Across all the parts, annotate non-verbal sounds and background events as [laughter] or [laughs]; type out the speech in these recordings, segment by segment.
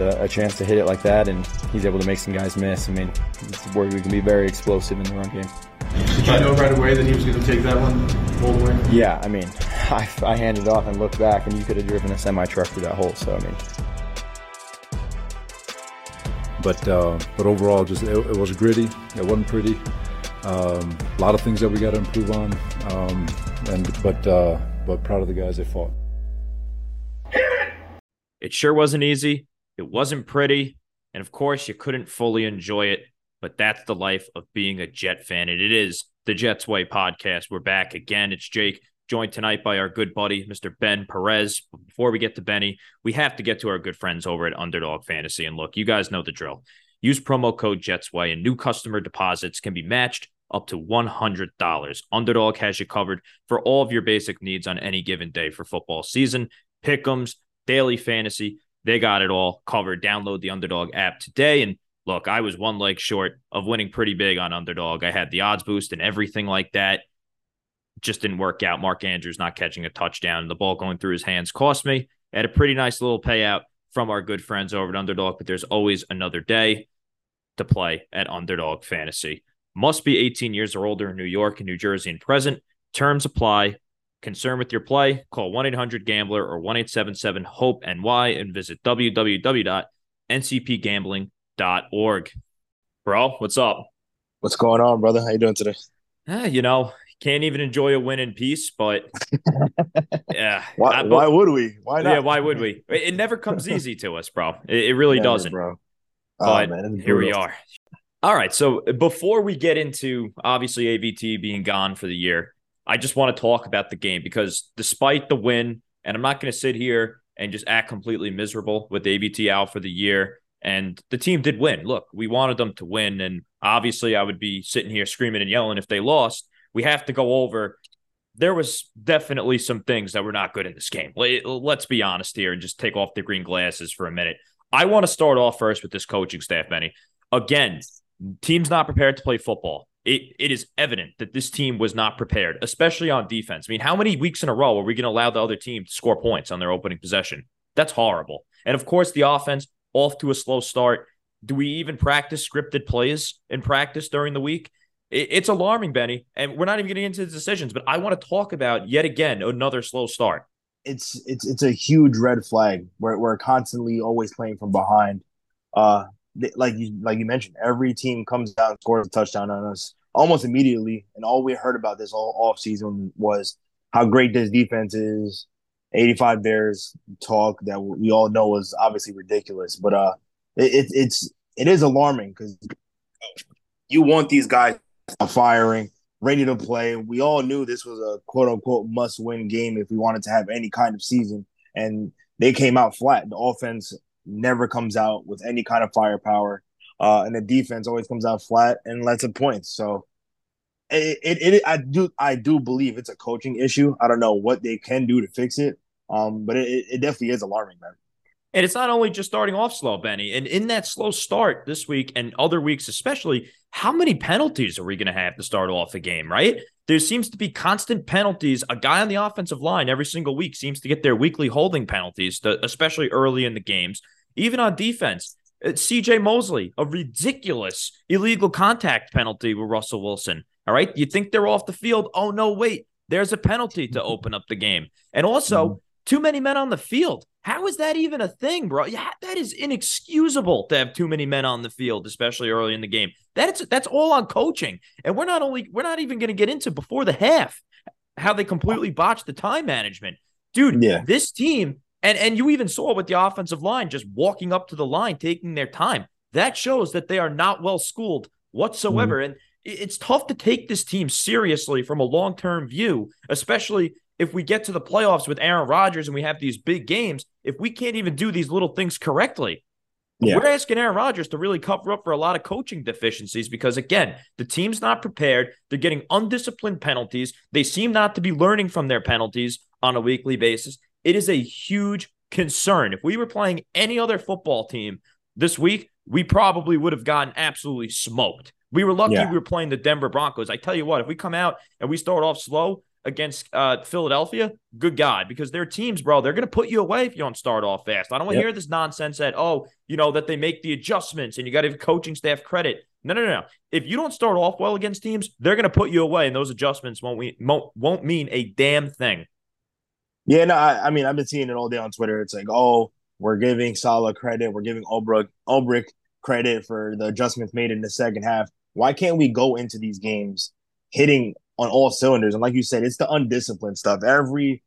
a, a, chance to hit it like that, and he's able to make some guys miss. I mean, it's where we can be very explosive in the run game. Did you know right away that he was going to take that one all the way? Yeah, I mean, [laughs] I, I handed off and looked back, and you could have driven a semi truck through that hole. So I mean. But uh, but overall, just it, it, was gritty. It wasn't pretty. Um, a lot of things that we got to improve on. Um, and but uh, but proud of the guys that fought. It sure wasn't easy. It wasn't pretty. And of course, you couldn't fully enjoy it. But that's the life of being a Jet fan. And it is the Jets Way podcast. We're back again. It's Jake, joined tonight by our good buddy, Mr. Ben Perez. Before we get to Benny, we have to get to our good friends over at Underdog Fantasy. And look, you guys know the drill. Use promo code JETSWAY, and new customer deposits can be matched up to $100. Underdog has you covered for all of your basic needs on any given day for football season. Pick'ems, daily fantasy. They got it all covered. Download the Underdog app today. And look, I was one leg short of winning pretty big on Underdog. I had the odds boost and everything like that. Just didn't work out. Mark Andrews not catching a touchdown. And the ball going through his hands cost me. I had a pretty nice little payout from our good friends over at Underdog, but there's always another day to play at Underdog Fantasy. Must be 18 years or older in New York and New Jersey and present. Terms apply. Concern with your play? Call 1 800 Gambler or 1 877 HOPE NY and visit www.ncpgambling.org. Bro, what's up? What's going on, brother? How you doing today? Ah, you know, can't even enjoy a win in peace, but [laughs] yeah. why, I, but, why would we? Why not? Yeah, why would we? It never comes easy to us, bro. It, it really never, doesn't, bro. Oh, but man, here we are. All right. So before we get into obviously AVT being gone for the year, I just want to talk about the game because despite the win, and I'm not going to sit here and just act completely miserable with AVT out for the year. And the team did win. Look, we wanted them to win. And obviously, I would be sitting here screaming and yelling if they lost. We have to go over. There was definitely some things that were not good in this game. Let's be honest here and just take off the green glasses for a minute. I want to start off first with this coaching staff, Benny. Again, team's not prepared to play football it, it is evident that this team was not prepared, especially on defense. I mean, how many weeks in a row are we going to allow the other team to score points on their opening possession? That's horrible. And of course, the offense off to a slow start. Do we even practice scripted plays in practice during the week? It, it's alarming, Benny. And we're not even getting into the decisions, but I want to talk about yet again another slow start. It's it's it's a huge red flag. We're we're constantly always playing from behind. Uh, like you like you mentioned, every team comes down and scores a touchdown on us almost immediately. And all we heard about this all off season was how great this defense is. 85 Bears talk that we all know is obviously ridiculous, but uh, it, it's it is alarming because you want these guys firing, ready to play. We all knew this was a quote unquote must win game if we wanted to have any kind of season, and they came out flat. The offense never comes out with any kind of firepower uh, and the defense always comes out flat and lets up points. So it, it, it, I do I do believe it's a coaching issue. I don't know what they can do to fix it, um, but it, it definitely is alarming, man. And it's not only just starting off slow, Benny. And in that slow start this week and other weeks, especially, how many penalties are we going to have to start off a game, right? There seems to be constant penalties. A guy on the offensive line every single week seems to get their weekly holding penalties, especially early in the games. Even on defense, CJ Mosley, a ridiculous illegal contact penalty with Russell Wilson. All right. You think they're off the field? Oh, no, wait. There's a penalty to [laughs] open up the game. And also, mm-hmm. too many men on the field. How is that even a thing, bro? Yeah, that is inexcusable to have too many men on the field, especially early in the game. That's that's all on coaching. And we're not only we're not even going to get into before the half how they completely botched the time management. Dude, yeah. this team and and you even saw with the offensive line just walking up to the line, taking their time. That shows that they are not well schooled whatsoever. Mm-hmm. And it's tough to take this team seriously from a long term view, especially if we get to the playoffs with Aaron Rodgers and we have these big games. If we can't even do these little things correctly, yeah. we're asking Aaron Rodgers to really cover up for a lot of coaching deficiencies because, again, the team's not prepared. They're getting undisciplined penalties. They seem not to be learning from their penalties on a weekly basis. It is a huge concern. If we were playing any other football team this week, we probably would have gotten absolutely smoked. We were lucky yeah. we were playing the Denver Broncos. I tell you what, if we come out and we start off slow, against uh, Philadelphia, good God, because their teams, bro, they're going to put you away if you don't start off fast. I don't want to Yep. hear this nonsense that, oh, you know, that they make the adjustments and you got to give coaching staff credit. No, no, no, no. If you don't start off well against teams, they're going to put you away, and those adjustments won't, we, won't, won't mean a damn thing. Yeah, no, I, I mean, I've been seeing it all day on Twitter. It's like, oh, we're giving Saleh credit, we're giving Ulbrich, Ulbrich credit for the adjustments made in the second half. Why can't we go into these games hitting on all cylinders? And like you said, it's the undisciplined stuff. Every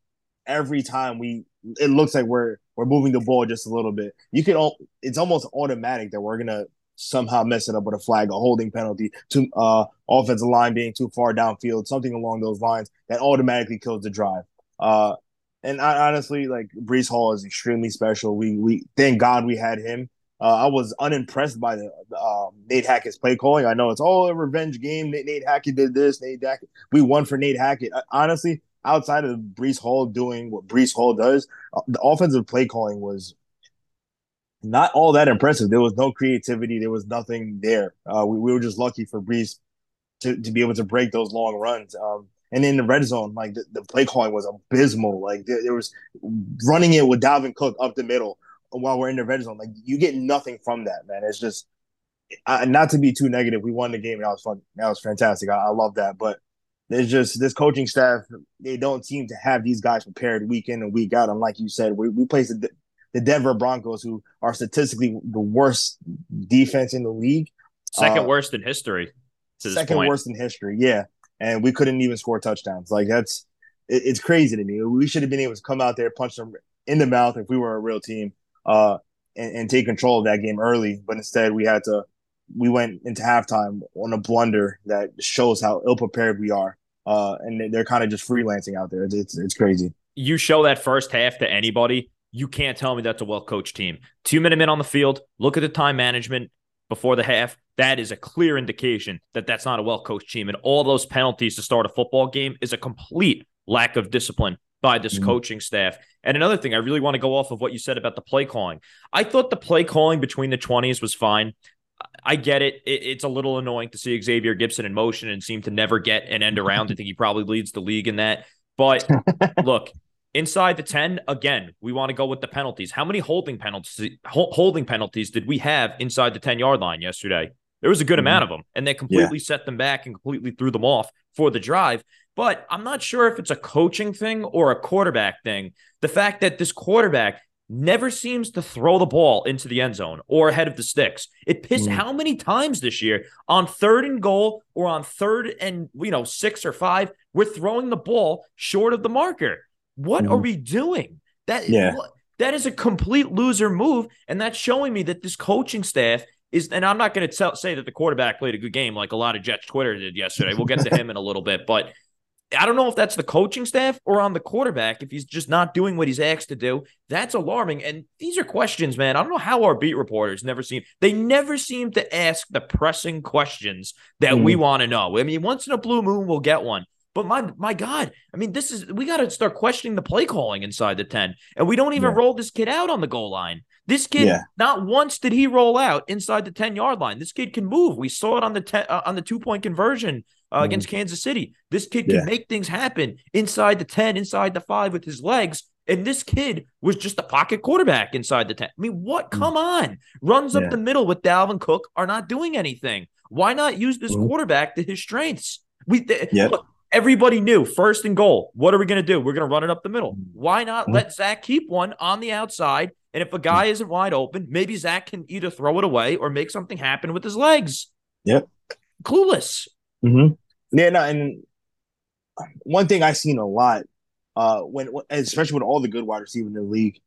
every time we, it looks like we're we're moving the ball just a little bit. You can, all it's almost automatic that we're gonna somehow mess it up with a flag, a holding penalty, to uh offensive line being too far downfield, something along those lines that automatically kills the drive. Uh, and I, honestly, like Breece Hall is extremely special. We we thank God we had him. Uh, I was unimpressed by the uh, Nate Hackett's play calling. I know it's all a revenge game. Nate, Nate Hackett did this. Nate Hackett. We won for Nate Hackett. Uh, honestly, outside of Breece Hall doing what Breece Hall does, uh, the offensive play calling was not all that impressive. There was no creativity. There was nothing there. Uh, we, we were just lucky for Breece to, to be able to break those long runs. Um, and in the red zone, like the, the play calling was abysmal. Like there, there, was running it with Dalvin Cook up the middle while we're in the red zone. Like you get nothing from that, man. It's just uh, not to be too negative. We won the game. And that was fun. That was fantastic. I, I love that. But there's just this coaching staff. They don't seem to have these guys prepared week in and week out. And like you said, we we place the, the Denver Broncos, who are statistically the worst defense in the league, Second Uh, worst in history second point. worst in history. Yeah, and we couldn't even score touchdowns. Like that's it, it's crazy to me. We should have been able to come out there, punch them in the mouth if we were a real team, uh, and, and take control of that game early. But instead, we had to. We went into halftime on a blunder that shows how ill prepared we are. Uh, and they're kind of just freelancing out there. It's, it's crazy. you show that first half to anybody, you can't tell me that's a well coached team. Two minute on the field, look at the time management before the half. That is a clear indication that that's not a well coached team. And all those penalties to start a football game is a complete lack of discipline by this Mhm. coaching staff. And another thing, I really want to go off of what you said about the play calling. I thought the play calling between the 20s was fine. I get it. it. It's a little annoying to see Xavier Gipson in motion and seem to never get an end around. I think he probably leads the league in that. But [laughs] look, inside the 10, again, we want to go with the penalties. How many holding penalties holding penalties did we have inside the 10-yard line yesterday? There was a good Mhm. amount of them, and they completely set them back and completely threw them off for the drive. But I'm not sure if it's a coaching thing or a quarterback thing. The fact that this quarterback never seems to throw the ball into the end zone or ahead of the sticks. It pissed Mm. how many times this year on third and goal or on third and you know six or five, we're throwing the ball short of the marker. What are Mhm. we doing? That Yeah. that is a complete loser move, and that's showing me that this coaching staff is. And I'm not going to say that the quarterback played a good game like a lot of Jets Twitter did yesterday. We'll get to [laughs] him in a little bit, but I don't know if that's the coaching staff or on the quarterback if he's just not doing what he's asked to do. That's alarming. And these are questions, man. I don't know how our beat reporters never seem they never seem to ask the pressing questions that we want to know. I mean, once in a blue moon we'll get one. But my my God, I mean, this is we got to start questioning the play calling inside the 10. And we don't even Yeah. roll this kid out on the goal line. This kid, Yeah. not once did he roll out inside the 10 yard line. This kid can move. We saw it on the 10, uh, on the two point conversion uh, Mhm. against Kansas City. This kid can Yeah. make things happen inside the 10, inside the five with his legs. And this kid was just a pocket quarterback inside the 10. I mean, what? Mm. Come on. Runs up Yeah. the middle with Dalvin Cook are not doing anything. Why not use this Mhm. quarterback to his strengths? We th- Yep. look, everybody knew first and goal. What are we going to do? We're going to run it up the middle. Mhm. Why not let Zach keep one on the outside? And if a guy isn't wide open, maybe Zach can either throw it away or make something happen with his legs. Yep. Clueless. Mm-hmm. Yeah, no, and one thing I've seen a lot, uh, when especially with all the good wide receivers in the league,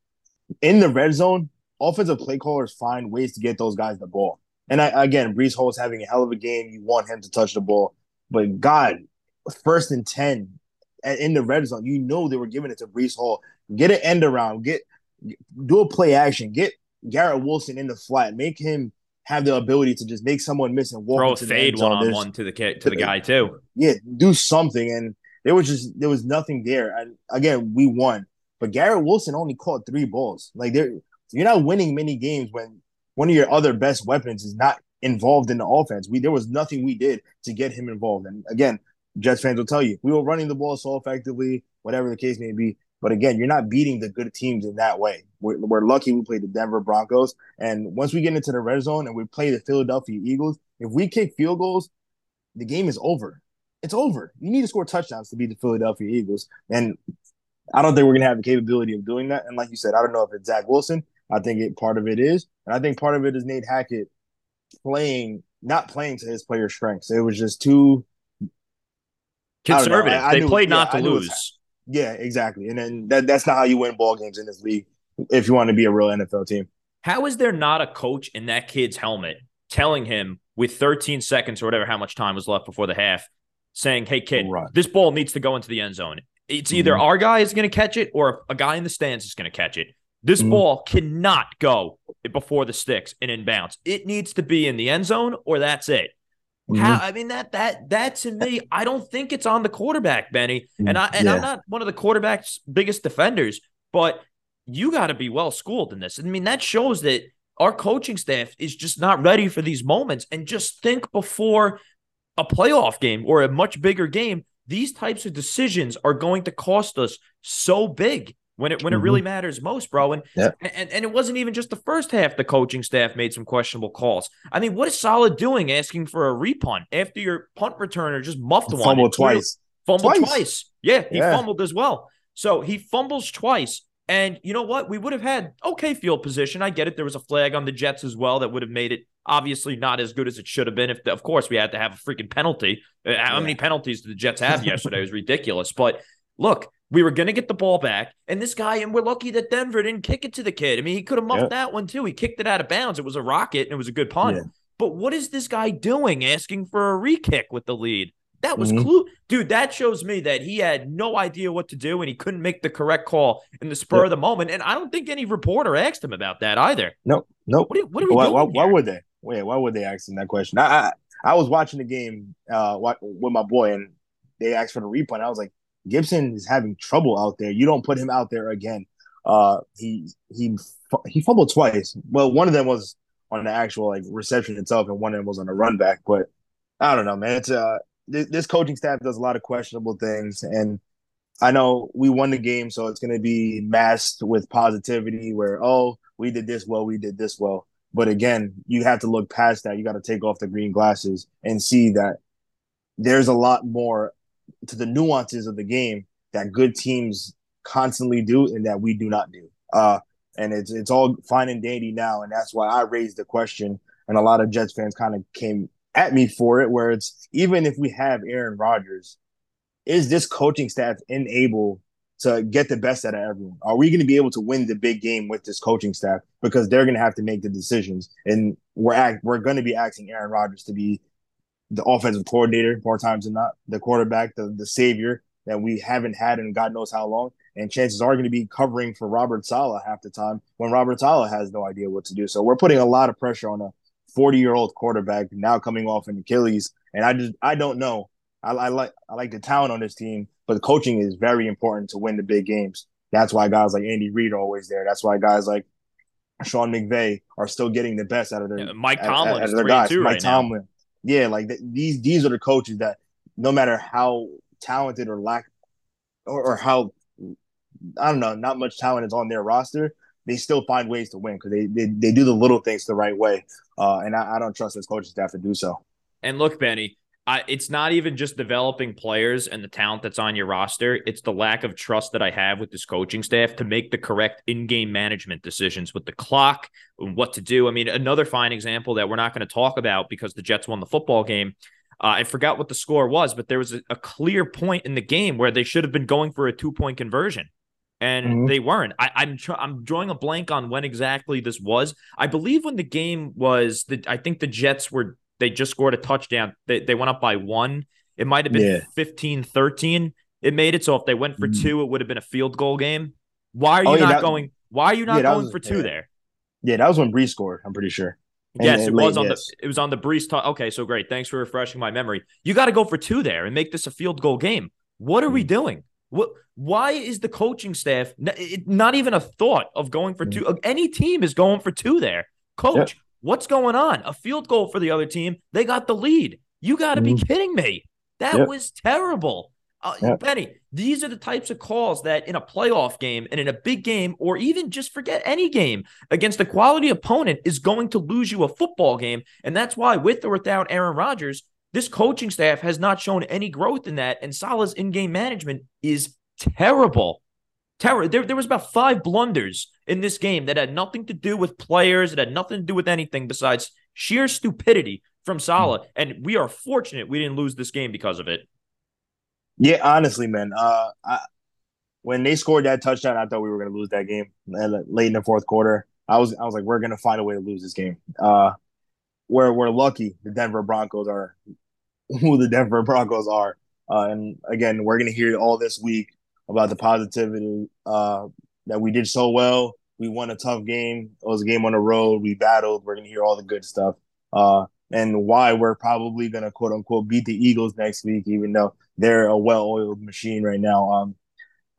in the red zone, offensive play callers find ways to get those guys the ball. And I, again, Breece Hall is having a hell of a game. You want him to touch the ball, but God, first and ten in the red zone, you know they were giving it to Breece Hall. Get an end around, get do a play action, get Garrett Wilson in the flat, make him have the ability to just make someone miss and walk Throw a into fade one on one to the kid, to the guy too. yeah, do something. And there was just there was nothing there. And again, we won, but Garrett Wilson only caught three balls. Like there, you're not winning many games when one of your other best weapons is not involved in the offense. We there was nothing we did to get him involved. And again, Jets fans will tell you we were running the ball so effectively, whatever the case may be. But again, you're not beating the good teams in that way. We're, we're lucky we played the Denver Broncos, and once we get into the red zone and we play the Philadelphia Eagles, if we kick field goals, the game is over. It's over. You need to score touchdowns to beat the Philadelphia Eagles, and I don't think we're gonna have the capability of doing that. And like you said, I don't know if it's Zach Wilson. I think it part of it is, and I think part of it is Nate Hackett playing not playing to his player strengths. It was just too conservative. I I, they knew, played not yeah, to lose. Yeah, exactly. And then that, that's not how you win ball games in this league if you want to be a real NFL team. How is there not a coach in that kid's helmet telling him with 13 seconds or whatever how much time was left before the half, saying, "Hey kid, right. this ball needs to go into the end zone. It's either mm-hmm. our guy is going to catch it or a guy in the stands is going to catch it. This mm-hmm. ball cannot go before the sticks and inbounds. It needs to be in the end zone or that's it. Mm-hmm. How I mean that that that to me, I don't think it's on the quarterback, Benny. And I and yeah. I'm not one of the quarterback's biggest defenders, but you got to be well schooled in this. I mean, that shows that our coaching staff is just not ready for these moments. And just think before a playoff game or a much bigger game, these types of decisions are going to cost us so big when it when mm-hmm. it really matters most, bro. And, yeah. and and it wasn't even just the first half. The coaching staff made some questionable calls. I mean, what is Saleh doing asking for a repunt after your punt returner just muffed one, fumbled twice, fumbled twice. twice. Yeah, he yeah. fumbled as well. So he fumbles twice. And you know what? We would have had okay field position. I get it. There was a flag on the Jets as well that would have made it obviously not as good as it should have been. If the, of course we had to have a freaking penalty. Uh, how yeah. many penalties did the Jets have yesterday? it was ridiculous. But look, we were going to get the ball back, and this guy, and we're lucky that Denver didn't kick it to the kid. I mean, he could have muffed that one too. He kicked it out of bounds. It was a rocket, and it was a good punt. Yeah. But what is this guy doing asking for a re kick with the lead? That was mm-hmm. clue, dude. That shows me that he had no idea what to do and he couldn't make the correct call in the spur of the moment. And I don't think any reporter asked him about that either. No, no. What, are, what are we why, doing? Why, why, would they? Wait, why would they ask him that question? I, I, I was watching the game uh, with my boy and they asked for the replay. I was like, Gipson is having trouble out there. You don't put him out there again. Uh, he he he fumbled twice. Well, one of them was on the actual like reception itself, and one of them was on the run back. But I don't know, man. It's uh th- this coaching staff does a lot of questionable things, and I know we won the game, so it's going to be masked with positivity. Where oh, we did this well, we did this well. But again, you have to look past that. You got to take off the green glasses and see that there's a lot more to the nuances of the game that good teams constantly do and that we do not do. Uh, and it's it's all fine and dandy now, and that's why I raised the question. And a lot of Jets fans kind of came at me for it, where it's even if we have Aaron Rodgers, is this coaching staff unable to get the best out of everyone? Are we going to be able to win the big game with this coaching staff because they're going to have to make the decisions, and we're act, we're going to be asking Aaron Rodgers to be the offensive coordinator more times than not, the quarterback, the, the savior that we haven't had in God knows how long. And chances are going to be covering for Robert Saleh half the time when Robert Saleh has no idea what to do. So we're putting a lot of pressure on a 40 year old quarterback now coming off an Achilles. And I just, I don't know. I, I like, I like the talent on this team, but the coaching is very important to win the big games. That's why guys like Andy Reid are always there. That's why guys like Sean McVay are still getting the best out of their yeah, Mike Tomlin out, out of their guys. Mike right Tomlin. Now yeah, like th- these these are the coaches that no matter how talented or lack or, or how I don't know, not much talent is on their roster, they still find ways to win because they, they they do the little things the right way. Uh, and I, I don't trust this coaching staff to do so. And look, Benny, I, it's not even just developing players and the talent that's on your roster. It's the lack of trust that I have with this coaching staff to make the correct in-game management decisions with the clock and what to do. I mean, another fine example that we're not going to talk about because the Jets won the football game. Uh, I forgot what the score was, but there was a, a, clear point in the game where they should have been going for a two-point conversion, and mm-hmm. they weren't. I, I'm tr- I'm drawing a blank on when exactly this was. I believe when the game was the I think the Jets were they just scored a touchdown. They, they went up by one. It might have been yeah. 15 13. It made it so if they went for mm. two, it would have been a field goal game. Why are you oh, yeah, not that, going? Why are you not yeah, going was, for two there? Yeah, that was when Breece scored. I'm pretty sure. And, yes, and it late, was on yes. the it was on the Breece. T- okay, so great. Thanks for refreshing my memory. You got to go for two there and make this a field goal game. What are mm. we doing? What? Why is the coaching staff not even a thought of going for mm. two? Any team is going for two there. Coach, What's going on? A field goal for the other team. They got the lead. You got to be mm. kidding me. That Yep. was terrible. Uh, Yep. Benny, these are the types of calls that in a playoff game and in a big game, or even just forget any game against a quality opponent, is going to lose you a football game. And that's why, with or without Aaron Rodgers, this coaching staff has not shown any growth in that. And Saleh's in game management is terrible. Terror. There, there was about five blunders in this game that had nothing to do with players. It had nothing to do with anything besides sheer stupidity from Saleh. And we are fortunate we didn't lose this game because of it. Yeah, honestly, man. Uh, I, when they scored that touchdown, I thought we were going to lose that game uh, late in the fourth quarter. I was, I was like, we're going to find a way to lose this game. Uh, we're we're lucky the Denver Broncos are [laughs] who the Denver Broncos are. Uh, and again, we're going to hear all this week about the positivity uh, that we did so well. We won a tough game. It was a game on the road. We battled. We're to hear all the good stuff. Uh, and why we're probably to quote unquote beat the Eagles next week, even though they're a well-oiled machine right now. Um,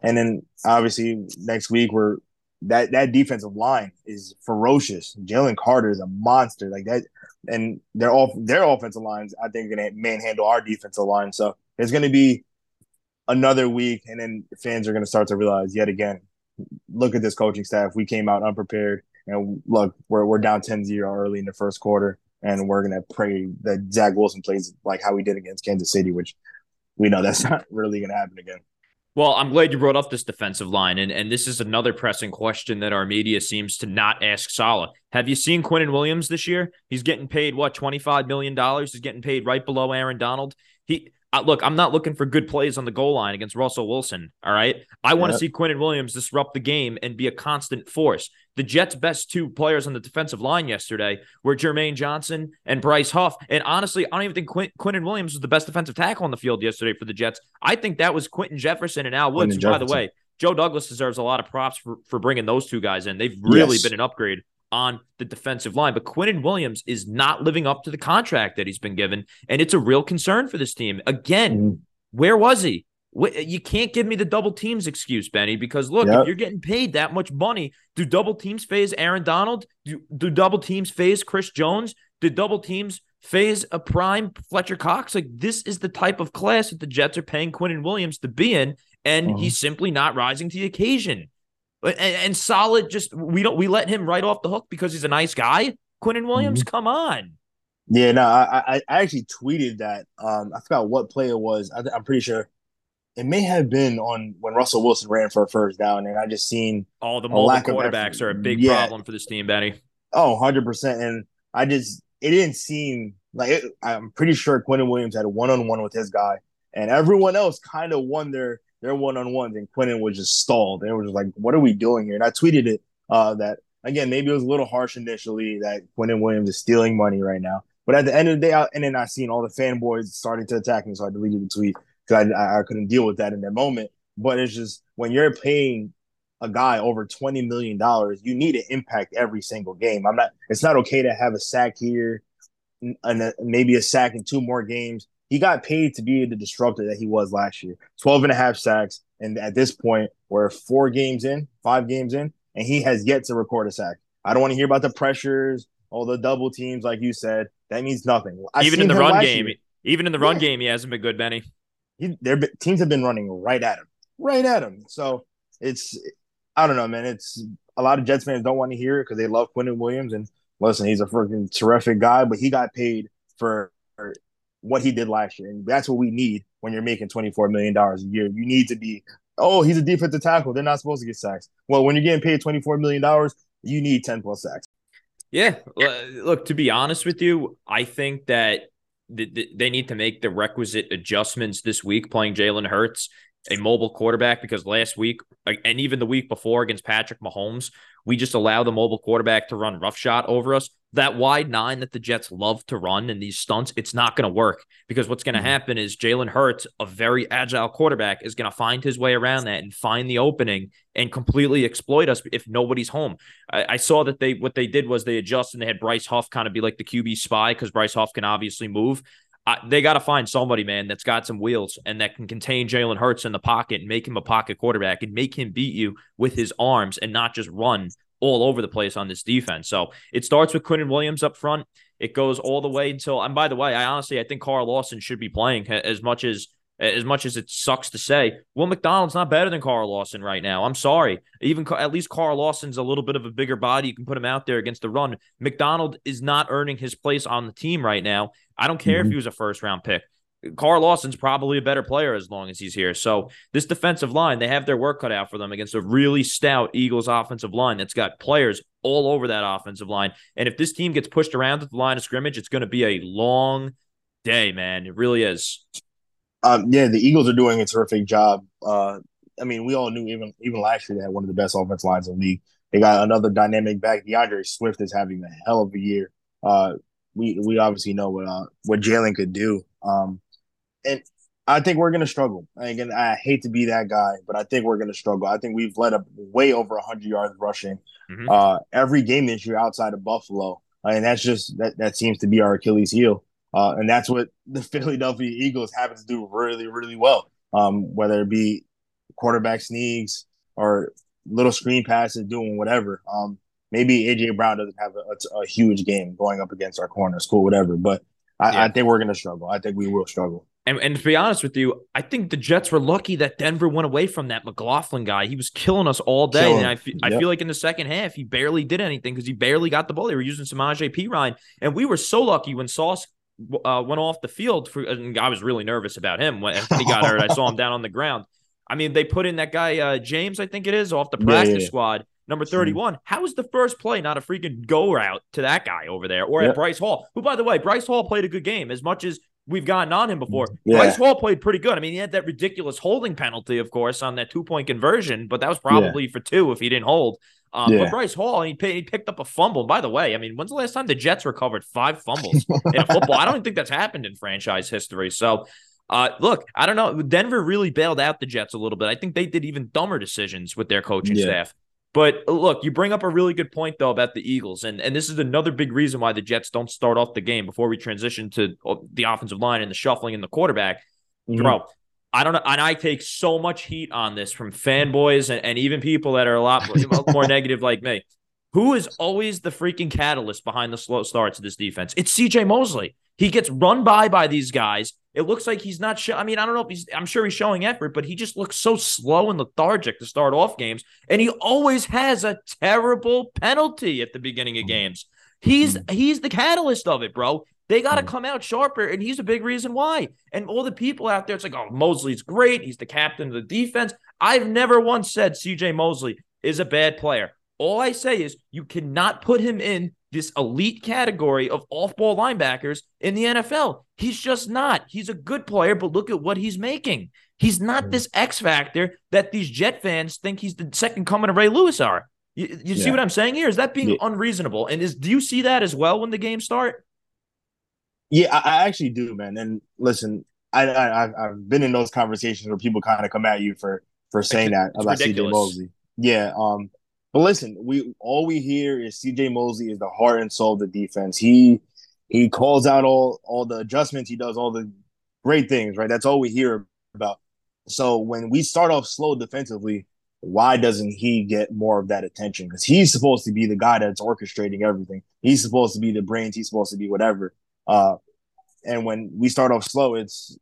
and then obviously next week we're that that defensive line is ferocious. Jalen Carter is a monster like that, and their off their offensive lines I think are to manhandle our defensive line. So it's to be another week, and then fans are going to start to realize yet again, look at this coaching staff. We came out unprepared, and look, we're we're down 10-0 early in the first quarter, and we're going to pray that Zach Wilson plays like how he did against Kansas City, which we know that's [laughs] not really going to happen again. Well, I'm glad you brought up this defensive line, and, and this is another pressing question that our media seems to not ask Saleh. Have you seen Quinnen Williams this year? He's getting paid what twenty five million dollars. He's getting paid right below Aaron Donald. He uh, look, I'm not looking for good plays on the goal line against Russell Wilson. All right, I want to Yep. see Quinnen Williams disrupt the game and be a constant force. The Jets' best two players on the defensive line yesterday were Jermaine Johnson and Bryce Huff. And honestly, I don't even think Quin- Quinnen Williams was the best defensive tackle on the field yesterday for the Jets. I think that was Quinton Jefferson and Al Woods. By the way, Joe Douglas deserves a lot of props for, for bringing those two guys in. They've really Yes. been an upgrade on the defensive line. But Quinnen Williams is not living up to the contract that he's been given. And it's a real concern for this team. Again, Mhm. where was he? You can't give me the double teams excuse, Benny, because look, Yep. if you're getting paid that much money, do double teams faze Aaron Donald? Do, do double teams faze Chris Jones? Do double teams faze a prime Fletcher Cox? Like this is the type of class that the Jets are paying Quinnen Williams to be in, and Mhm. he's simply not rising to the occasion. And, and solid, just we don't we let him right off the hook because he's a nice guy. Quinnen Williams, come on. Yeah, no, I, I I actually tweeted that. Um, I forgot what play it was. I, I'm pretty sure it may have been on when Russell Wilson ran for a first down, and I just seen All the mobile lack of quarterbacks effort. are a big Yeah. problem for this team, Benny. oh 100 percent, and I just it didn't seem like it, I'm pretty sure Quinnen Williams had a one on one with his guy, and everyone else kind of won their their one on ones, and Quinnen was just stalled. It was just like, what are we doing here? And I tweeted it uh, that again maybe it was a little harsh initially that Quinnen Williams is stealing money right now, but at the end of the day, I, and then I seen all the fanboys starting to attack me, so I deleted the tweet because I, I couldn't deal with that in that moment. But it's just when you're paying a guy over twenty million dollars, you need to impact every single game. I'm not. It's not okay to have a sack here, and maybe a sack in two more games. He got paid to be the disruptor that he was last year. 12 and a half sacks, and at this point, we're four games in, five games in, and he has yet to record a sack. I don't want to hear about the pressures, all the double teams, like you said. That means nothing. I even in the run game, year. even in the run Yeah. game, he hasn't been good, Benny. he, their teams have been running right at him, right at him. So it's, I don't know, man. It's a lot of Jets fans don't want to hear it because they love Quinnen Williams and listen, he's a freaking terrific guy, but he got paid for what he did last year, and that's what we need when you're making twenty four million dollars a year. You need to be, oh, he's a defensive tackle. They're not supposed to get sacks. Well, when you're getting paid twenty four million dollars, you need ten plus sacks. Yeah. Look, to be honest with you, I think that th- th- they need to make the requisite adjustments this week playing Jalen Hurts, a mobile quarterback, because last week and even the week before against Patrick Mahomes, we just allow the mobile quarterback to run roughshod over us. That wide nine that the Jets love to run in these stunts, it's not going to work because what's going to Mhm. happen is Jalen Hurts, a very agile quarterback, is going to find his way around that and find the opening and completely exploit us if nobody's home. I, I saw that they what they did was they adjusted and they had Bryce Huff kind of be like the QB spy because Bryce Huff can obviously move. I, they got to find somebody, man, that's got some wheels and that can contain Jalen Hurts in the pocket and make him a pocket quarterback and make him beat you with his arms and not just run all over the place on this defense. So it starts with Quinnen Williams up front. It goes all the way until, and by the way, I honestly I think Carl Lawson should be playing as much as as much as it sucks to say, Will McDonald's not better than Carl Lawson right now. I'm sorry. Even at least Carl Lawson's a little bit of a bigger body. You can put him out there against the run. McDonald is not earning his place on the team right now. I don't care mm-hmm. if he was a first round pick. Carl Lawson's probably a better player as long as he's here. So this defensive line, they have their work cut out for them against a really stout Eagles offensive line that's got players all over that offensive line. And if this team gets pushed around at the line of scrimmage, it's going to be a long day, man. It really is. Um, yeah, the Eagles are doing a terrific job. Uh, I mean, we all knew even even last year they had one of the best offense lines in the league. They got another dynamic back. D'Andre Swift is having a hell of a year. Uh, we we obviously know what uh, what Jalen could do. Um, and I think we're gonna struggle. Again, I hate to be that guy, but I think we're gonna struggle. I think we've led up way over hundred yards rushing mm-hmm. uh, every game this year outside of Buffalo, and that's just that that seems to be our Achilles heel. Uh, and that's what the [laughs] Philadelphia Eagles happen to do really, really well. Um, whether it be quarterback sneaks or little screen passes, doing whatever. Um, maybe AJ Brown doesn't have a, a, a, huge game going up against our corners, cool, whatever. But I, yeah. I think we're going to struggle. I think we will struggle. And, and to be honest with you, I think the Jets were lucky that Denver went away from that McLaughlin guy. He was killing us all day. Killing. And I, f- yep. I feel like in the second half, he barely did anything because he barely got the ball. They were using Samaje Perine. And we were so lucky when Sauce uh, went off the field. For, and I was really nervous about him when he got hurt. I saw him [laughs] down on the ground. I mean, they put in that guy, uh, James, I think it is, off the practice yeah, yeah, squad number 31. How is the first play not a freaking go route to that guy over there or at Bryce Hall? Who, by the way, Bryce Hall played a good game as much as we've gotten on him before. Yeah. Bryce Hall played pretty good. I mean, he had that ridiculous holding penalty, of course, on that two point conversion, but that was probably for two if he didn't hold. Um, yeah. But Bryce Hall, he, he picked up a fumble. By the way, I mean, when's the last time the Jets recovered five fumbles in a [laughs] football? I don't think that's happened in franchise history. So, uh, look, I don't know. Denver really bailed out the Jets a little bit. I think they did even dumber decisions with their coaching staff. But uh, look, you bring up a really good point though about the Eagles, and and this is another big reason why the Jets don't start off the game before we transition to uh, the offensive line and the shuffling in the quarterback. Mm-hmm. I don't know, and I take so much heat on this from fanboys and, and even people that are a lot more [laughs] negative like me. Who is always the freaking catalyst behind the slow starts of this defense? It's CJ Mosley. He gets run by by these guys. It looks like he's not. Show- I mean, I don't know if he's. I'm sure he's showing effort, but he just looks so slow and lethargic to start off games, and he always has a terrible penalty at the beginning of mm-hmm. games. He's mm-hmm. he's the catalyst of it, bro. They got to mm-hmm. come out sharper, and he's a big reason why. And all the people out there, it's like, oh, Mosley's great. He's the captain of the defense. I've never once said CJ Mosley is a bad player. All I say is you cannot put him in this elite category of off-ball linebackers in the NFL. He's just not. He's a good player, but look at what he's making. He's not mm. this X factor that these Jet fans think he's the second coming of Ray Lewis are. You, you yeah. see what I'm saying here? Is that being yeah. unreasonable? And is do you see that as well when the games start? Yeah, I, I actually do, man. And listen, I, I have been in those conversations where people kind of come at you for for saying it's, that about CJ Mosley. Yeah, um, but listen, we all we hear is CJ Mosley is the heart and soul of the defense. He he calls out all all the adjustments, he does all the great things, right? That's all we hear about. So when we start off slow defensively, why doesn't he get more of that attention? Because he's supposed to be the guy that's orchestrating everything. He's supposed to be the brains. He's supposed to be whatever. Uh, and when we start off slow, it's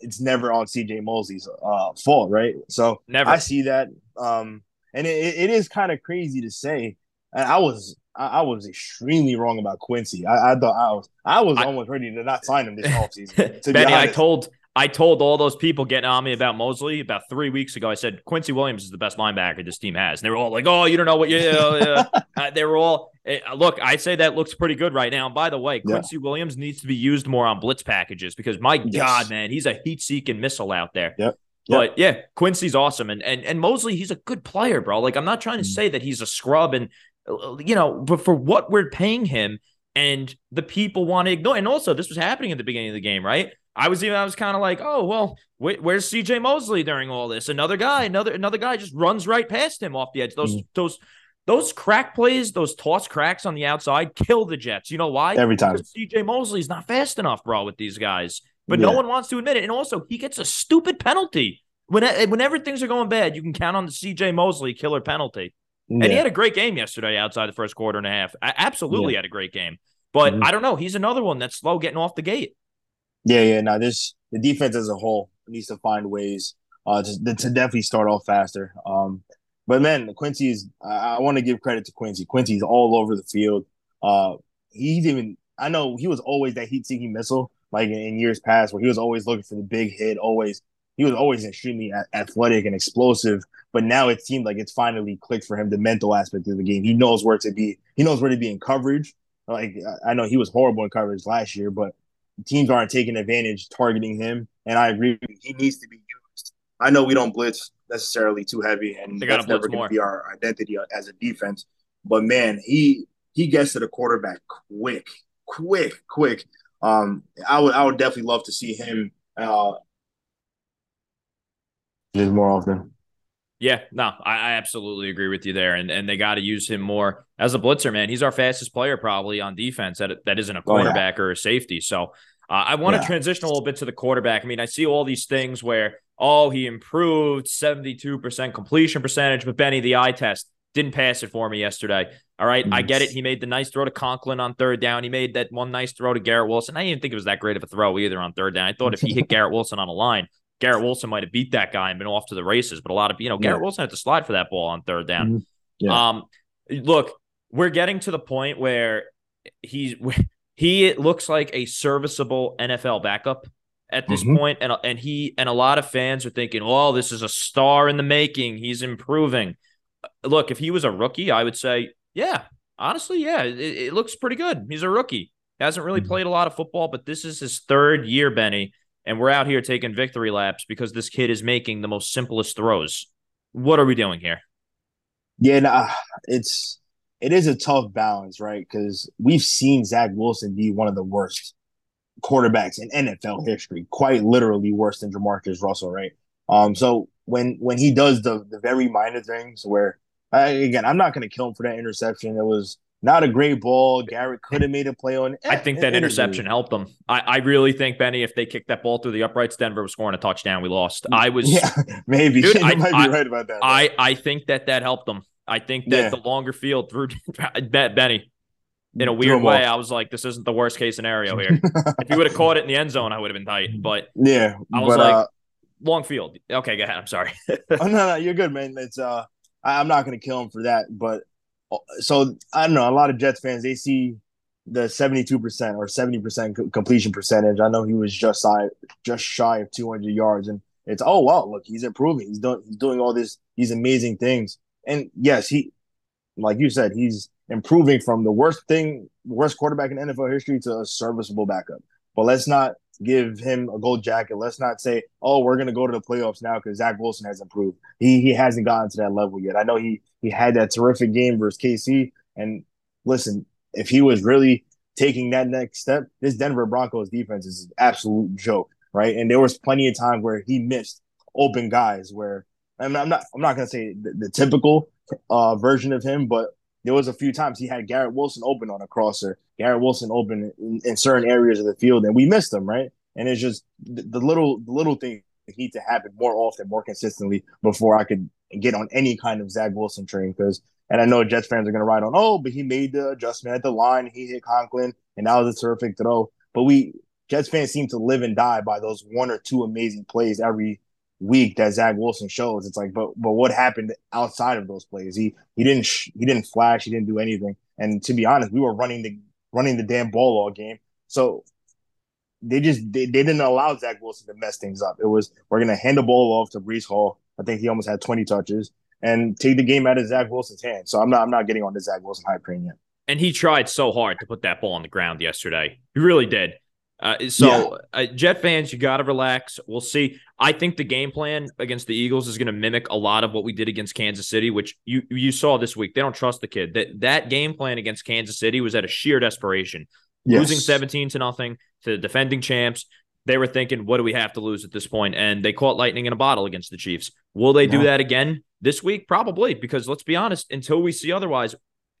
it's never on CJ Mosley's uh, fault, right? So never. I see that. Um, and it, it is kind of crazy to say. I was I, was extremely wrong about Quincy. I, I thought I was I was I, almost ready to not sign him this offseason. [laughs] Benny, I told I told all those people getting on me about Mosley about three weeks ago. I said Quincy Williams is the best linebacker this team has, and they were all like, "Oh, you don't know what you." [laughs] uh, they were all eh, look. I say that looks pretty good right now. And by the way, Quincy yeah. Williams needs to be used more on blitz packages because my yes. God, man, he's a heat-seeking missile out there. Yep. But yeah, Quincy's awesome, and and and Mosley, he's a good player, bro. Like I'm not trying to mm. say that he's a scrub, and uh, you know, but for what we're paying him, and the people want to ignore. And also, this was happening at the beginning of the game, right? I was even I was kind of like, oh well, wh- where's C.J. Mosley during all this? Another guy, another another guy just runs right past him off the edge. Those mm. those those crack plays, those toss cracks on the outside, kill the Jets. You know why? Every time. C.J. Mosley's not fast enough, bro, with these guys but yeah. no one wants to admit it. And also, he gets a stupid penalty. When, whenever things are going bad, you can count on the CJ Mosley killer penalty. And he had a great game yesterday outside the first quarter and a half. I absolutely yeah. had a great game. But mm-hmm. I don't know. He's another one that's slow getting off the gate. Yeah, yeah. Now this the defense as a whole needs to find ways uh, to, to definitely start off faster. Um, but man, Quincy is. I, I want to give credit to Quincy. Quincy's all over the field. Uh, he's even. I know he was always that heat-seeking missile, like in, in, years past, where he was always looking for the big hit. Always, he was always extremely a- athletic and explosive. But now it seemed like it's finally clicked for him the mental aspect of the game. He knows where to be. He knows where to be in coverage. Like I know he was horrible in coverage last year, but teams aren't taking advantage, targeting him. And I agree, he needs to be used. I know we don't blitz necessarily too heavy, and that's never going to be our identity as a defense. But man, he he gets to the quarterback quick, quick, quick. Um, I would I would definitely love to see him uh more often. Yeah, no, I, I, absolutely agree with you there, and and they got to use him more as a blitzer, man. He's our fastest player probably on defense that that isn't a quarterback oh, yeah. or a safety. So uh, I want to yeah. transition a little bit to the quarterback. I mean, I see all these things where oh he improved seventy two percent completion percentage, but Benny the eye test didn't pass it for me yesterday. All right, I get it. He made the nice throw to Conklin on third down. He made that one nice throw to Garrett Wilson. I didn't even think it was that great of a throw either on third down. I thought if he hit Garrett Wilson on a line, Garrett Wilson might have beat that guy and been off to the races. But a lot of you know, Garrett Wilson had to slide for that ball on third down. Mm-hmm. Yeah. Um, look, we're getting to the point where he's [laughs] he looks like a serviceable NFL backup at this mm-hmm. point, and and he and a lot of fans are thinking, "Oh, this is a star in the making. He's improving." Look, if he was a rookie, I would say, yeah, honestly, yeah, it, it looks pretty good. He's a rookie. Hasn't really mm-hmm. played a lot of football, but this is his third year, Benny and we're out here taking victory laps because this kid is making the most simplest throws. What are we doing here? Yeah, nah, it's it is a tough balance, right? Because we've seen Zach Wilson be one of the worst quarterbacks in NFL history, quite literally worse than JaMarcus Russell, right? Um, so when when he does the the very minor things where I, again, I'm not going to kill him for that interception. It was not a great ball. Garrett could have made a play on. I think that interception helped them. I, I really think Benny, if they kicked that ball through the uprights, Denver was scoring a touchdown. We lost. I was yeah, [laughs] maybe dude, I, might I, be right about that. I I think that that helped them. I think that yeah. the longer field through [laughs] Benny in a weird way. Off. I was like, this isn't the worst case scenario here. [laughs] if you would have caught it in the end zone, I would have been tight. But yeah, I was but, like, uh, long field. Okay, go ahead. I'm sorry. oh no, no, you're good, man. It's uh, I, I'm not gonna kill him for that, but so I don't know. A lot of Jets fans they see the seventy-two percent or seventy percent completion percentage. I know he was just shy, just shy of two hundred yards, and it's oh wow, look, he's improving. He's doing he's doing all this these amazing things. And yes, he, like you said, he's improving from the worst thing, worst quarterback in NFL history to a serviceable backup. But let's not give him a gold jacket. Let's not say, oh, we're gonna go to the playoffs now because Zach Wilson has improved. He he hasn't gotten to that level yet. I know he he had that terrific game versus KC. And listen, if he was really taking that next step, this Denver Broncos defense is an absolute joke, right? And there was plenty of time where he missed open guys where I'm not I'm not, I'm not gonna say the, the typical uh, version of him, but there was a few times he had Garrett Wilson open on a crosser, Garrett Wilson open in, in certain areas of the field, and we missed him, right? And it's just the, the little the little things need to happen more often, more consistently before I could get on any kind of Zach Wilson train. Because and I know Jets fans are gonna ride on, oh, but he made the adjustment at the line, he hit Conklin, and that was a terrific throw. But we Jets fans seem to live and die by those one or two amazing plays every week that Zach Wilson shows. It's like, but but what happened outside of those plays? He he didn't sh- he didn't flash. He didn't do anything. And to be honest, we were running the running the damn ball all game. So they just they, they didn't allow Zach Wilson to mess things up. It was we're gonna hand the ball off to Breece Hall. I think he almost had 20 touches and take the game out of Zach Wilson's hands. So I'm not I'm not getting on the Zach Wilson hype train yet. And he tried so hard to put that ball on the ground yesterday. He really did. Uh, so, yeah. uh, Jet fans, you got to relax. We'll see. I think the game plan against the Eagles is going to mimic a lot of what we did against Kansas City, which you you saw this week. They don't trust the kid. That that game plan against Kansas City was at a sheer desperation, yes. losing seventeen to nothing to the defending champs. They were thinking, what do we have to lose at this point? And they caught lightning in a bottle against the Chiefs. Will they do that again this week? Probably, because let's be honest, until we see otherwise,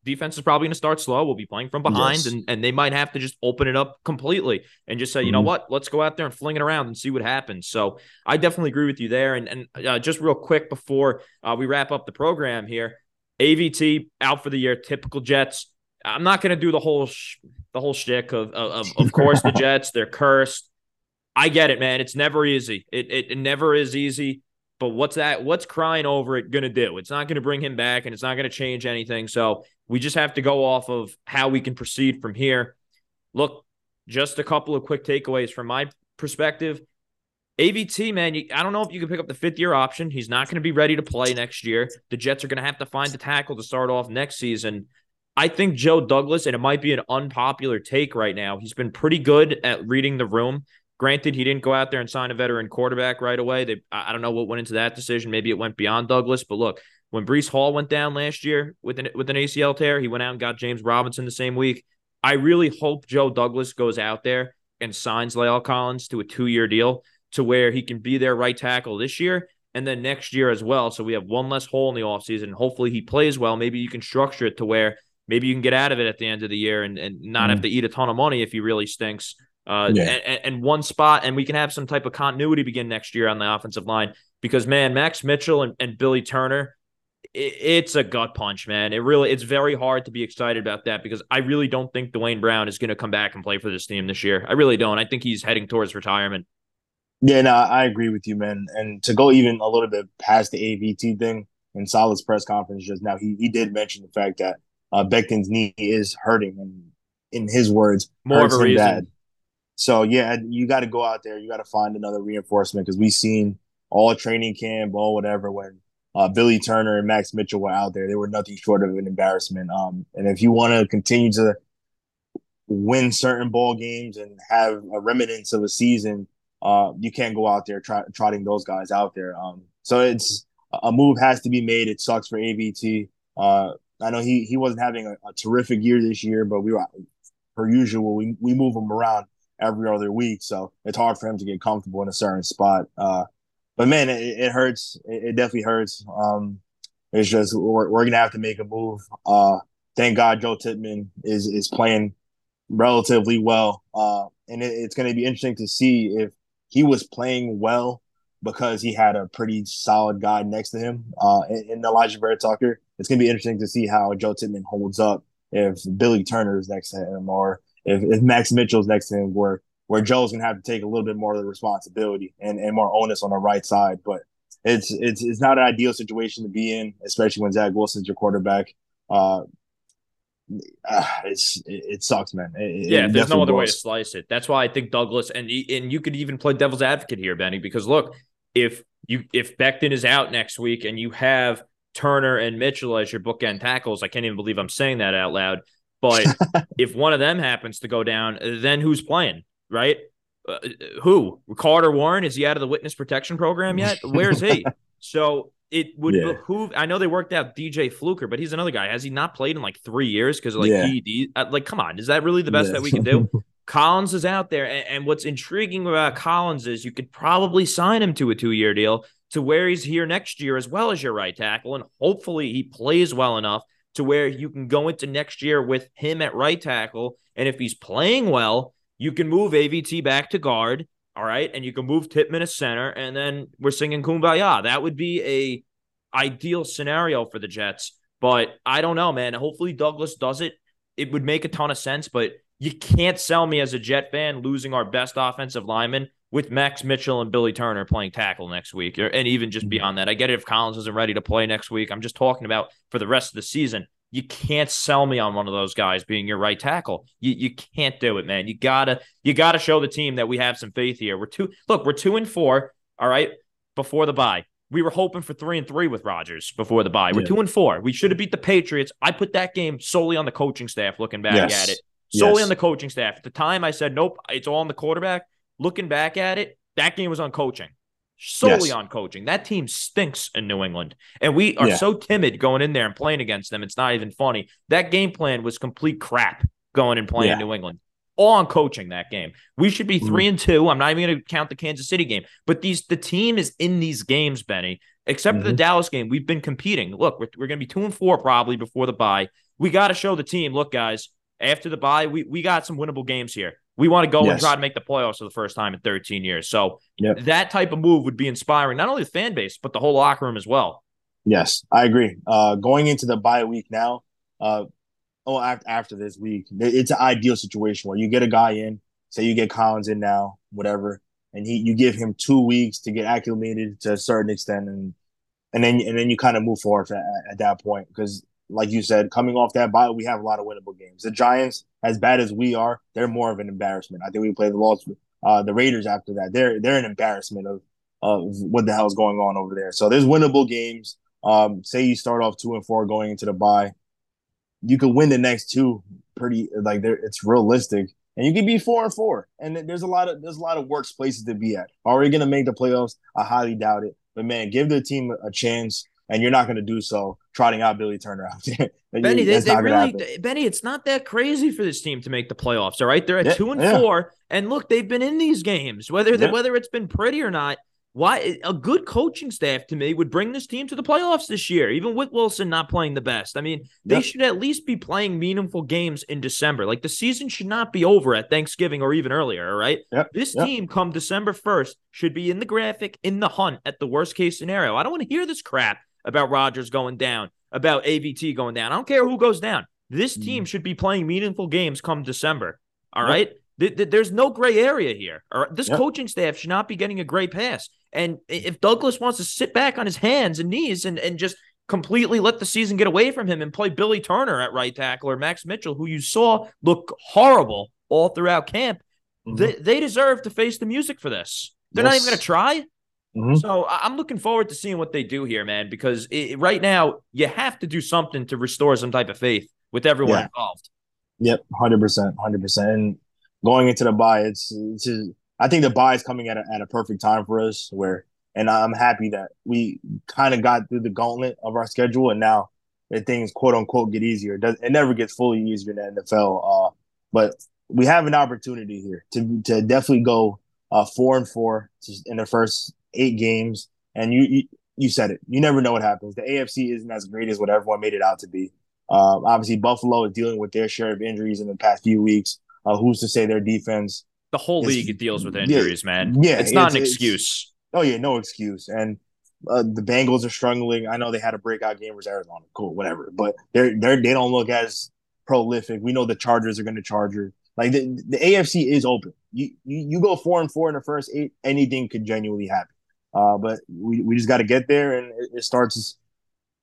defense is probably going to start slow. We'll be playing from behind, yes. and, and they might have to just open it up completely and just say, mm-hmm. you know mm-hmm. what, let's go out there and fling it around and see what happens. So I definitely agree with you there. And and uh, just real quick before uh, we wrap up the program here, AVT out for the year. Typical Jets. I'm not going to do the whole sh- the whole shtick of of of course the [laughs] Jets. They're cursed. I get it, man. It's never easy. It, it, it never is easy. But what's that? What's crying over it going to do? It's not going to bring him back, and it's not going to change anything. So we just have to go off of how we can proceed from here. Look, just a couple of quick takeaways from my perspective. AVT, man, you, I don't know if you can pick up the fifth year option. He's not going to be ready to play next year. The Jets are going to have to find the tackle to start off next season. I think Joe Douglas, and it might be an unpopular take right now, he's been pretty good at reading the room. Granted, he didn't go out there and sign a veteran quarterback right away. They, I don't know what went into that decision. Maybe it went beyond Douglas. But look, when Breece Hall went down last year with an with an ACL tear, he went out and got James Robinson the same week. I really hope Joe Douglas goes out there and signs La'el Collins to a two year deal to where he can be their right tackle this year and then next year as well. So we have one less hole in the offseason. Hopefully he plays well. Maybe you can structure it to where maybe you can get out of it at the end of the year and, and not mm have to eat a ton of money if he really stinks. Uh, yeah. and, and, one spot, and we can have some type of continuity begin next year on the offensive line because man, Max Mitchell and, and Billy Turner, it, it's a gut punch, man. It really, it's very hard to be excited about that because I really don't think Duane Brown is going to come back and play for this team this year. I really don't. I think he's heading towards retirement. Yeah, no, I agree with you, man. And to go even a little bit past the AVT thing in Saleh's press conference just now, he he did mention the fact that uh, Becton's knee is hurting, and in his words, more of a reason. Bad. So yeah, you got to go out there. You got to find another reinforcement because we've seen all training camp, all whatever. When uh, Billy Turner and Max Mitchell were out there, they were nothing short of an embarrassment. Um, and if you want to continue to win certain ball games and have a remnants of a season, uh, you can't go out there trotting those guys out there. Um, so it's a move has to be made. It sucks for AVT. Uh, I know he he wasn't having a, a terrific year this year, but we were per usual. We we move him around every other week. So it's hard for him to get comfortable in a certain spot. Uh, but man, it, it hurts. It, it, definitely hurts. Um, it's just we're, we're gonna have to make a move. Uh, thank God Joe Tippmann is is playing relatively well. Uh, and it, it's gonna be interesting to see if he was playing well because he had a pretty solid guy next to him uh, in, in Alijah Vera-Tucker. It's gonna be interesting to see how Joe Tippmann holds up if Billy Turner is next to him or if, if Max Mitchell's next to him, where where Joe's gonna have to take a little bit more of the responsibility and, and more onus on the right side. But it's it's it's not an ideal situation to be in, especially when Zach Wilson's your quarterback. Uh, uh it's it, it, sucks, man. It, yeah, there's no other way to slice it. That's why I think Douglas and and you could even play devil's advocate here, Benny, because look, if you if Becton is out next week and you have Turner and Mitchell as your bookend tackles, I can't even believe I'm saying that out loud. But [laughs] if one of them happens to go down, then who's playing, right? Uh, who? Carter Warren? Is he out of the witness protection program yet? Where's he? [laughs] so it would yeah. behoove. I know they worked out DJ Fluker, but he's another guy. Has he not played in like three years? Because like yeah. he, uh, like, come on, is that really the best yeah. that we can do? [laughs] Collins is out there, and, and, what's intriguing about Collins is you could probably sign him to a two-year deal to where he's here next year as well as your right tackle, and hopefully he plays well enough to where you can go into next year with him at right tackle. And if he's playing well, you can move AVT back to guard. All right. And you can move Tippmann to center. And then we're singing Kumbaya. That would be a ideal scenario for the Jets. But I don't know, man. Hopefully Douglas does it. It would make a ton of sense, but you can't sell me as a Jet fan losing our best offensive lineman with Max Mitchell and Billy Turner playing tackle next week, and even just mm-hmm. beyond that. I get it if Collins isn't ready to play next week. I'm just talking about for the rest of the season. You can't sell me on one of those guys being your right tackle. You you can't do it, man. You gotta you gotta show the team that we have some faith here. We're two look, we're two and four. All right, before the bye. We were hoping for three and three with Rodgers before the bye. We're yeah. two and four. We should have beat the Patriots. I put that game solely on the coaching staff. Looking back yes. at it, solely yes. on the coaching staff. At the time, I said, nope, it's all on the quarterback. Looking back at it, that game was on coaching, solely yes. on coaching. That team stinks in New England. And we are yeah. so timid going in there and playing against them. It's not even funny. That game plan was complete crap going and playing yeah. New England. All on coaching that game. We should be 3 mm-hmm. and two. I'm not even going to count the Kansas City game, but these the team is in these games, Benny. Except mm-hmm. for the mm-hmm. Dallas game, we've been competing. Look, we're, we're going to be two and four probably before the bye. We got to show the team. Look, guys, after the bye, we we got some winnable games here. We want to go yes. and try to make the playoffs for the first time in 13 years. So yep. that type of move would be inspiring, not only the fan base, but the whole locker room as well. Yes, I agree. Uh, going into the bye week now, uh, oh, after, after this week, it's an ideal situation where you get a guy in, say you get Collins in now, whatever, and he you give him two weeks to get acclimated to a certain extent, and and then and then you kind of move forward at, at that point because, like you said, coming off that bye, we have a lot of winnable games. The Giants, as bad as we are, they're more of an embarrassment. I think we play the Los, uh, the Raiders after that. They're they're an embarrassment of of what the hell is going on over there. So there's winnable games. Um, say you start off two and four going into the bye, you could win the next two pretty like there. It's realistic and you can be four and four. And there's a lot of there's a lot of worse places to be at. Are we to make the playoffs? I highly doubt it. But man, give the team a chance, and you're not going to do so trotting out Billy Turner out there. [laughs] Benny, they, they really, Benny, it's not that crazy for this team to make the playoffs. All right, they're at yeah, two and yeah. four, and look, they've been in these games, whether they, whether it's been pretty or not. Why a good coaching staff to me would bring this team to the playoffs this year, even with Wilson not playing the best. I mean, they should at least be playing meaningful games in December. Like the season should not be over at Thanksgiving or even earlier. All right. This team come December 1st should be in the graphic, in the hunt at the worst case scenario. I don't want to hear this crap about Rodgers going down, about AVT going down. I don't care who goes down. This team mm. should be playing meaningful games come December. All right. There's no gray area here. All right. This coaching staff should not be getting a gray pass. And if Douglas wants to sit back on his hands and knees and, and just completely let the season get away from him and play Billy Turner at right tackle or Max Mitchell, who you saw look horrible all throughout camp, mm-hmm. they, they deserve to face the music for this. They're yes. not even going to try. Mm-hmm. So I'm looking forward to seeing what they do here, man, because it, right now you have to do something to restore some type of faith with everyone yeah. involved. Yep, hundred percent, hundred percent. And going into the bye, it's it's just, I think the bye is coming at a, at a perfect time for us. Where and I'm happy that we kind of got through the gauntlet of our schedule, and now that things quote unquote get easier. It, does, it never gets fully easier in the NFL, uh, but we have an opportunity here to to definitely go uh, four and four in the first eight games. And you, you you said it. You never know what happens. The AFC isn't as great as what everyone made it out to be. Um, obviously, Buffalo is dealing with their share of injuries in the past few weeks. Uh, who's to say their defense the whole league deals with injuries, yeah, man. Yeah, it's not it's, an excuse. Oh yeah, no excuse. And uh, the Bengals are struggling. I know they had a breakout game versus Arizona. Cool, whatever. But they're they're they don't look as prolific. We know the Chargers are going to Charger. Like the, the AFC is open. You, you you go four and four in the first eight, anything could genuinely happen. Uh, but we, we just got to get there, and it, it, starts.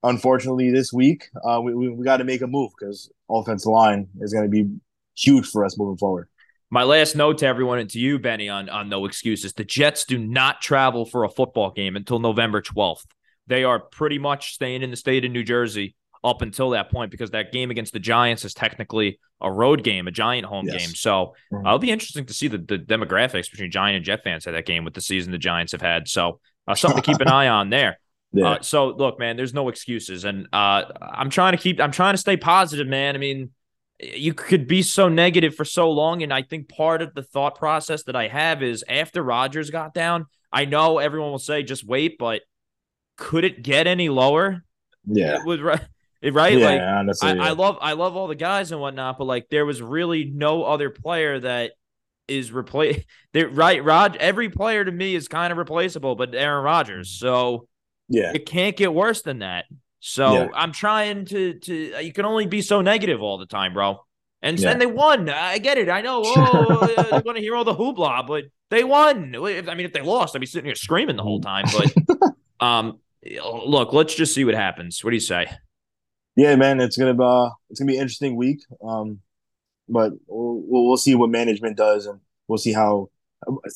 Unfortunately, this week uh, we we, we got to make a move because offensive line is going to be huge for us moving forward. My last note to everyone and to you, Benny, on, on no excuses. The Jets do not travel for a football game until November 12th. They are pretty much staying in the state of New Jersey up until that point because that game against the Giants is technically a road game, a Giant home yes. game. So mm-hmm. it'll be interesting to see the, the demographics between Giant and Jet fans at that game with the season the Giants have had. So uh, something to keep an [laughs] eye on there. Yeah. Uh, so look, man, there's no excuses, and uh, I'm trying to keep. I'm trying to stay positive, man. I mean, you could be so negative for so long. And I think part of the thought process that I have is after Rodgers got down, I know everyone will say just wait, but could it get any lower? Yeah. It was right. Yeah, like honestly, I, yeah. I love, I love all the guys and whatnot, but like there was really no other player that is replace. [laughs] Right, Rod. Every player to me is kind of replaceable, but Aaron Rodgers. So yeah, it can't get worse than that. So yeah. I'm trying to to you can only be so negative all the time, bro. And yeah. then they won. I get it. I know. Oh, [laughs] they want to hear all the hoopla, but they won. I mean, if they lost, I'd be sitting here screaming the whole time. But [laughs] um, look, let's just see what happens. What do you say? Yeah, man, it's gonna be uh, it's gonna be an interesting week. Um, but we'll, we'll see what management does, and we'll see how.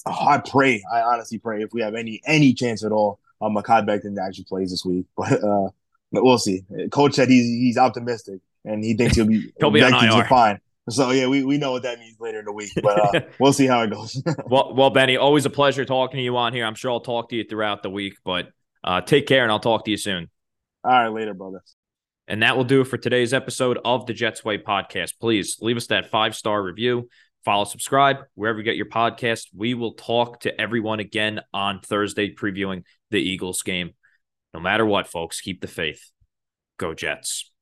I pray. I honestly pray if we have any any chance at all, um, Mekhi Becton actually plays this week. [laughs] But uh, but we'll see. Coach said he's he's optimistic and he thinks he'll be [laughs] he'll be fine. So yeah, we, we know what that means later in the week, but uh, [laughs] we'll see how it goes. well, well, Benny, always a pleasure talking to you on here. I'm sure I'll talk to you throughout the week, but uh, take care and I'll talk to you soon. All right, later, brother. And that will do it for today's episode of the Jets Way podcast. Please leave us that five star review, follow, subscribe wherever you get your podcast. We will talk to everyone again on Thursday, previewing the Eagles game. No matter what, folks, keep the faith. Go Jets.